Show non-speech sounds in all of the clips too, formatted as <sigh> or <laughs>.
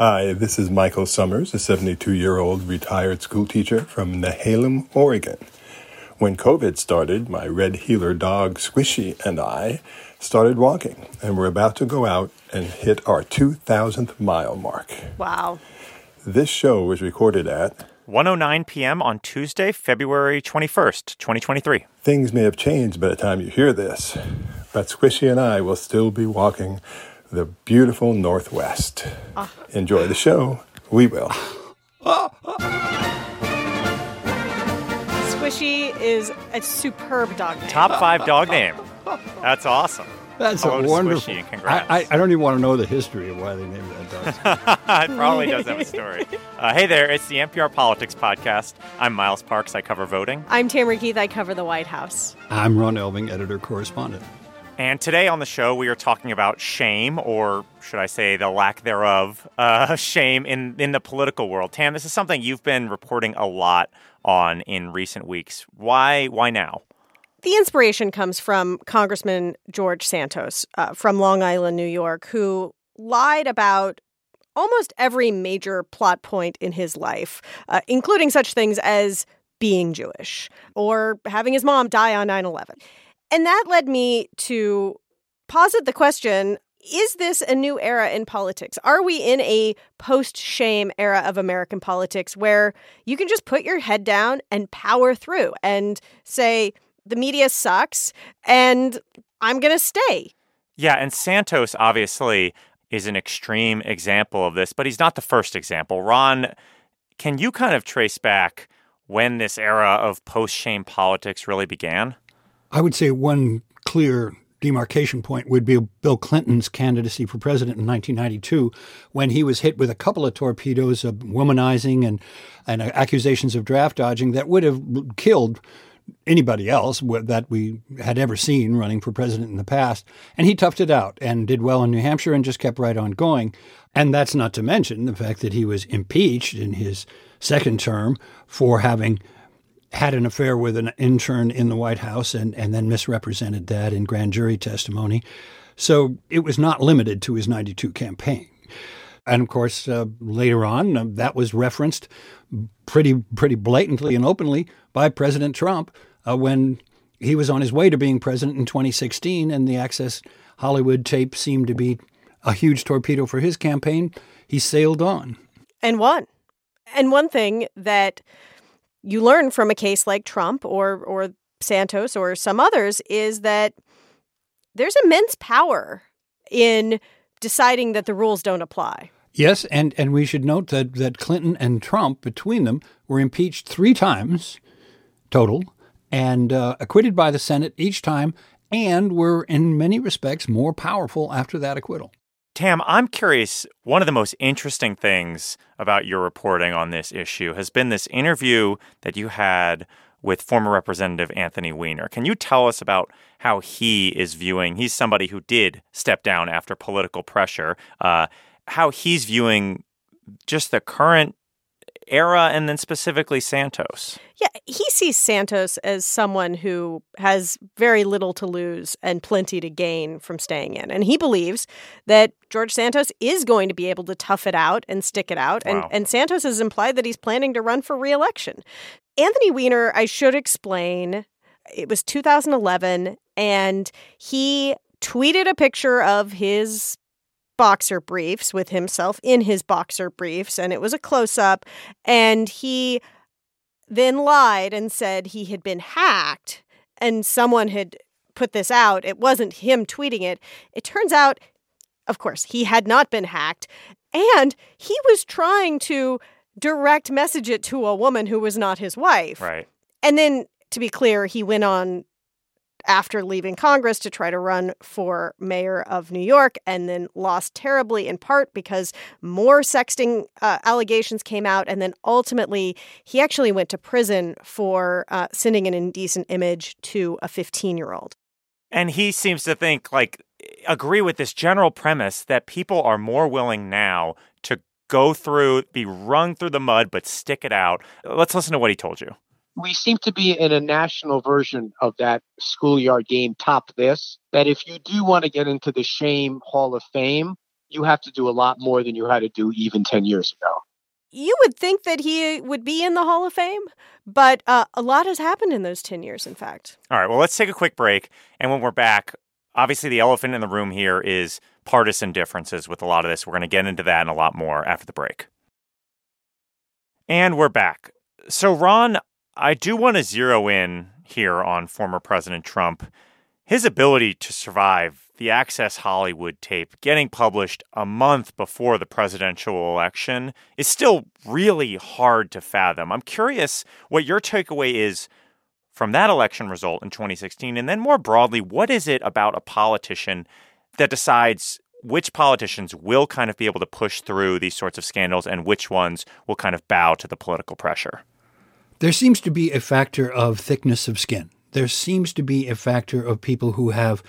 Hi, this is Michael Summers, a 72 year old retired schoolteacher from Nehalem, Oregon. When COVID started, my red heeler dog Squishy and I started walking, and we're about to go out and hit our 2,000th mile mark. Wow. This show was recorded at 109 p.m. on Tuesday, February 21st, 2023. Things may have changed by the time you hear this, but Squishy and I will still be walking the beautiful Northwest. Enjoy the show. We will. Squishy is a superb dog name. Top five dog name. That's awesome. That's Hello a to wonderful. Squishy, congrats. I, I, I don't even want to know the history of why they named that dog. <laughs> it probably does have a story. <laughs> Uh, hey there, it's the NPR Politics Podcast. I'm Miles Parks. I cover voting. I'm Tamara Keith. I cover the White House. I'm Ron Elving, editor correspondent. And today on the show, we are talking about shame, or should I say the lack thereof, <laughs> uh, shame in, in the political world. Tam, this is something you've been reporting a lot on in recent weeks. Why, why now? The inspiration comes from Congressman George Santos uh, from Long Island, New York, who lied about almost every major plot point in his life, uh, including such things as being Jewish or having his mom die on 9 11. And that led me to posit the question is this a new era in politics? Are we in a post shame era of American politics where you can just put your head down and power through and say, the media sucks and I'm going to stay? Yeah, and Santos obviously is an extreme example of this, but he's not the first example. Ron, can you kind of trace back when this era of post shame politics really began? I would say one clear demarcation point would be Bill Clinton's candidacy for president in 1992 when he was hit with a couple of torpedoes of womanizing and, and accusations of draft dodging that would have killed anybody else that we had ever seen running for president in the past. And he toughed it out and did well in New Hampshire and just kept right on going. And that's not to mention the fact that he was impeached in his second term for having had an affair with an intern in the White House and, and then misrepresented that in grand jury testimony. So it was not limited to his 92 campaign. And of course, uh, later on, uh, that was referenced pretty pretty blatantly and openly by President Trump uh, when he was on his way to being president in 2016, and the Access Hollywood tape seemed to be a huge torpedo for his campaign. He sailed on and won. And one thing that you learn from a case like Trump or or Santos or some others is that there's immense power in deciding that the rules don't apply. Yes, and, and we should note that, that Clinton and Trump, between them, were impeached three times total and uh, acquitted by the Senate each time, and were in many respects more powerful after that acquittal. Tam, I'm curious. One of the most interesting things about your reporting on this issue has been this interview that you had with former Representative Anthony Weiner. Can you tell us about how he is viewing? He's somebody who did step down after political pressure. Uh, how he's viewing just the current era and then specifically Santos. Yeah, he sees Santos as someone who has very little to lose and plenty to gain from staying in. And he believes that George Santos is going to be able to tough it out and stick it out. Wow. And, and Santos has implied that he's planning to run for reelection. Anthony Weiner, I should explain, it was 2011, and he tweeted a picture of his boxer briefs with himself in his boxer briefs, and it was a close up. And he then lied and said he had been hacked and someone had put this out. It wasn't him tweeting it. It turns out, of course, he had not been hacked. And he was trying to direct message it to a woman who was not his wife. Right. And then, to be clear, he went on after leaving Congress to try to run for mayor of New York and then lost terribly in part because more sexting uh, allegations came out. And then ultimately, he actually went to prison for uh, sending an indecent image to a 15 year old. And he seems to think, like, agree with this general premise that people are more willing now to go through, be wrung through the mud, but stick it out. Let's listen to what he told you we seem to be in a national version of that schoolyard game top this that if you do want to get into the shame hall of fame you have to do a lot more than you had to do even 10 years ago. You would think that he would be in the Hall of Fame, but uh, a lot has happened in those 10 years, in fact. All right, well, let's take a quick break. And when we're back, obviously the elephant in the room here is partisan differences with a lot of this. We're going to get into that and a lot more after the break. And we're back. So, Ron, I do want to zero in here on former President Trump. His ability to survive the Access Hollywood tape getting published a month before the presidential election is still really hard to fathom. I'm curious what your takeaway is from that election result in 2016. And then more broadly, what is it about a politician that decides which politicians will kind of be able to push through these sorts of scandals and which ones will kind of bow to the political pressure? There seems to be a factor of thickness of skin. There seems to be a factor of people who have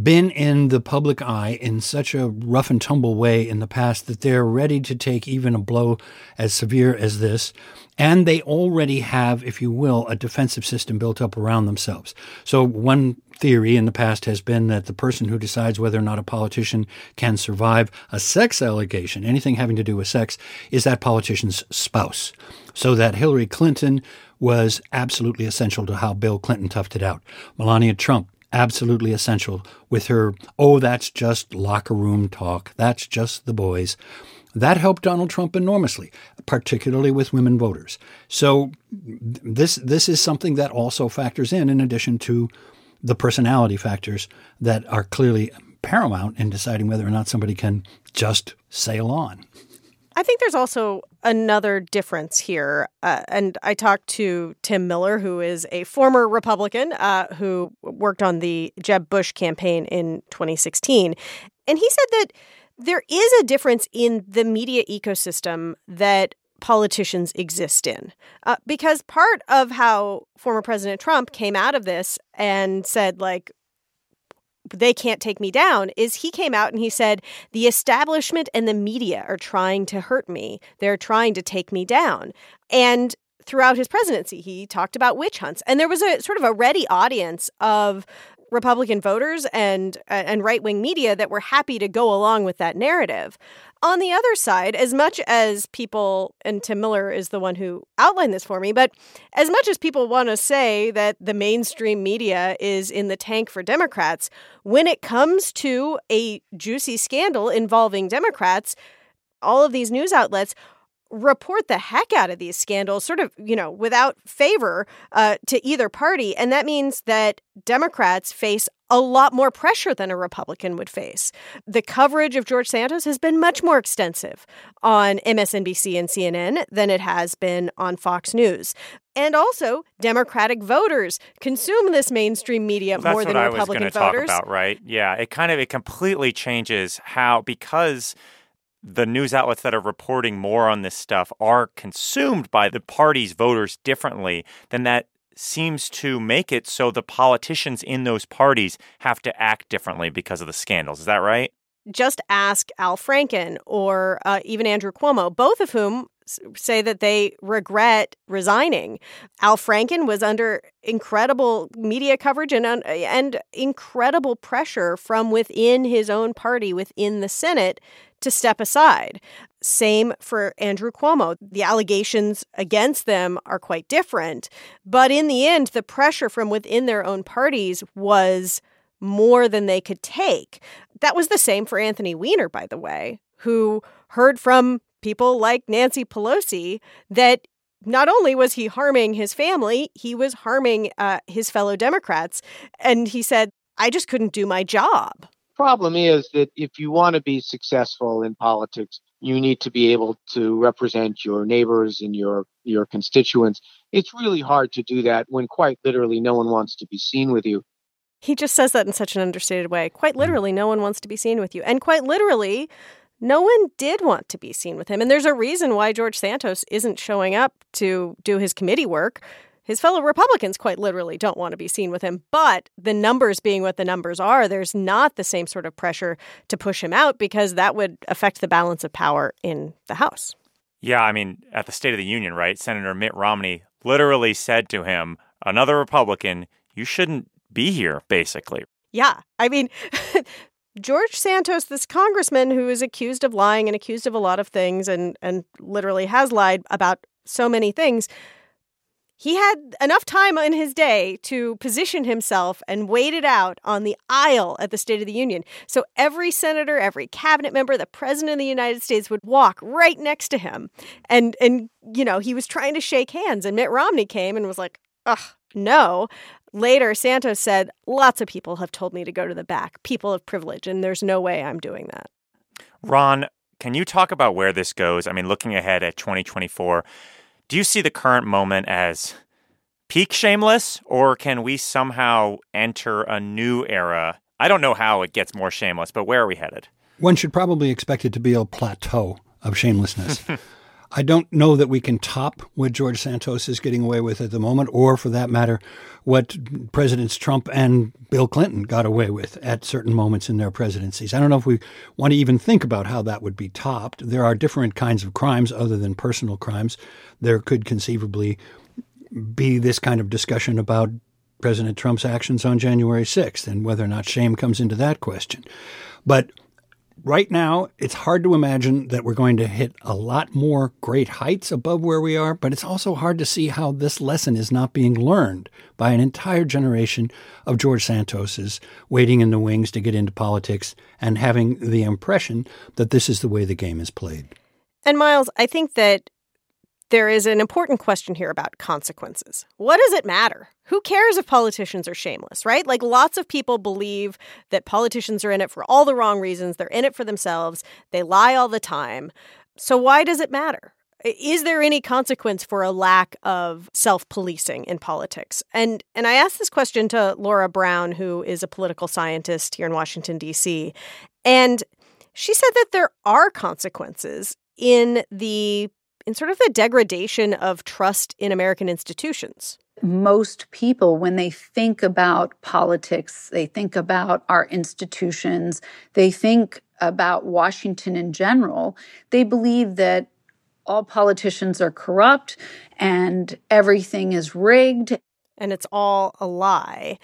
been in the public eye in such a rough and tumble way in the past that they're ready to take even a blow as severe as this. And they already have, if you will, a defensive system built up around themselves. So, one theory in the past has been that the person who decides whether or not a politician can survive a sex allegation, anything having to do with sex, is that politician's spouse. So, that Hillary Clinton was absolutely essential to how Bill Clinton toughed it out. Melania Trump absolutely essential with her, oh, that's just locker room talk. That's just the boys. That helped Donald Trump enormously, particularly with women voters. So this this is something that also factors in in addition to the personality factors that are clearly paramount in deciding whether or not somebody can just sail on. I think there's also another difference here. Uh, and I talked to Tim Miller, who is a former Republican uh, who worked on the Jeb Bush campaign in 2016. And he said that there is a difference in the media ecosystem that politicians exist in. Uh, because part of how former President Trump came out of this and said, like, they can't take me down is he came out and he said the establishment and the media are trying to hurt me. They're trying to take me down. And throughout his presidency he talked about witch hunts. And there was a sort of a ready audience of Republican voters and uh, and right-wing media that were happy to go along with that narrative. On the other side, as much as people, and Tim Miller is the one who outlined this for me, but as much as people want to say that the mainstream media is in the tank for Democrats, when it comes to a juicy scandal involving Democrats, all of these news outlets report the heck out of these scandals, sort of, you know, without favor uh, to either party. And that means that Democrats face a lot more pressure than a Republican would face. The coverage of George Santos has been much more extensive on MSNBC and CNN than it has been on Fox News. And also, Democratic voters consume this mainstream media well, more than Republican voters. Talk about, right? Yeah, it kind of it completely changes how because the news outlets that are reporting more on this stuff are consumed by the party's voters differently, then that seems to make it so the politicians in those parties have to act differently because of the scandals. Is that right? Just ask Al Franken or uh, even Andrew Cuomo, both of whom say that they regret resigning. Al Franken was under incredible media coverage and and incredible pressure from within his own party, within the Senate, to step aside. Same for Andrew Cuomo. The allegations against them are quite different. But in the end, the pressure from within their own parties was more than they could take. That was the same for Anthony Weiner, by the way, who heard from people like Nancy Pelosi that not only was he harming his family, he was harming uh, his fellow Democrats. And he said, I just couldn't do my job problem is that if you want to be successful in politics, you need to be able to represent your neighbors and your your constituents. It's really hard to do that when quite literally no one wants to be seen with you. He just says that in such an understated way. Quite hmm. literally, no one wants to be seen with you. And quite literally, no one did want to be seen with him. And there's a reason why George Santos isn't showing up to do his committee work his fellow Republicans quite literally don't want to be seen with him. But the numbers being what the numbers are, there's not the same sort of pressure to push him out because that would affect the balance of power in the House. Yeah, I mean, at the State of the Union, right? Senator Mitt Romney literally said to him, another Republican, you shouldn't be here, basically. Yeah. I mean, <laughs> George Santos, this congressman who is accused of lying and accused of a lot of things and, and literally has lied about so many things, he had enough time in his day to position himself and wait it out on the aisle at the State of the Union. So every senator, every cabinet member, the president of the United States would walk right next to him. And and you know, he was trying to shake hands and Mitt Romney came and was like, "Ugh, no." Later, Santos said, Lots of people have told me to go to the back, people of privilege, and there's no way I'm doing that. Ron, can you talk about where this goes? I mean, looking ahead at 2024, do you see the current moment as peak shameless, or can we somehow enter a new era? I don't know how it gets more shameless, but where are we headed? One should probably expect it to be a plateau of shamelessness. <laughs> I don't know that we can top what George Santos is getting away with at the moment, or for that matter, what Presidents Trump and Bill Clinton got away with at certain moments in their presidencies. I don't know if we want to even think about how that would be topped. There are different kinds of crimes other than personal crimes. There could conceivably be this kind of discussion about President Trump's actions on January 6th and whether or not shame comes into that question. But right now, it's hard to imagine that we're going to hit a lot more great heights above where we are, but it's also hard to see how this lesson is not being learned by an entire generation of George Santoses waiting in the wings to get into politics and having the impression that this is the way the game is played. And Miles, I think that there is an important question here about consequences. What does it matter? Who cares if politicians are shameless, right? Like lots of people believe that politicians are in it for all the wrong reasons. They're in it for themselves. They lie all the time. So why does it matter? Is there any consequence for a lack of self-policing in politics? And and I asked this question to Lara Brown, who is a political scientist here in Washington D.C. And she said that there are consequences in the in sort of the degradation of trust in American institutions. Most people, when they think about politics, they think about our institutions, they think about Washington in general, they believe that all politicians are corrupt and everything is rigged. And it's all a lie.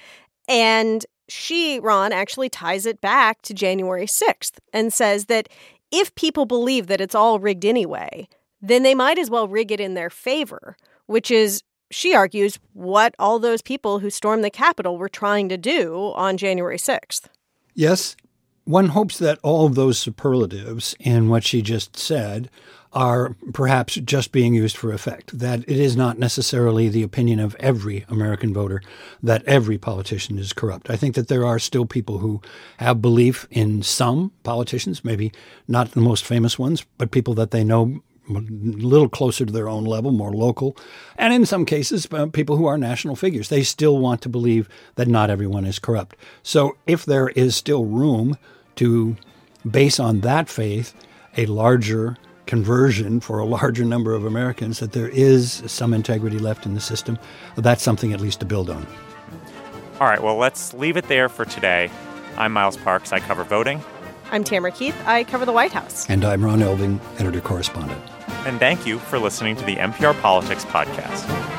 And she, Ron, actually ties it back to January 6th and says that if people believe that it's all rigged anyway, then they might as well rig it in their favor, which is, she argues, what all those people who stormed the Capitol were trying to do on January 6th. Yes, one hopes that all of those superlatives in what she just said are perhaps just being used for effect, that it is not necessarily the opinion of every American voter that every politician is corrupt. I think that there are still people who have belief in some politicians, maybe not the most famous ones, but people that they know a little closer to their own level, more local, and in some cases, uh, people who are national figures. They still want to believe that not everyone is corrupt. So, if there is still room to base on that faith a larger conversion for a larger number of Americans, that there is some integrity left in the system, that's something at least to build on. All right, well, let's leave it there for today. I'm Miles Parks. I cover voting. I'm Tamara Keith. I cover the White House. And I'm Ron Elving, editor correspondent. And thank you for listening to the NPR Politics Podcast.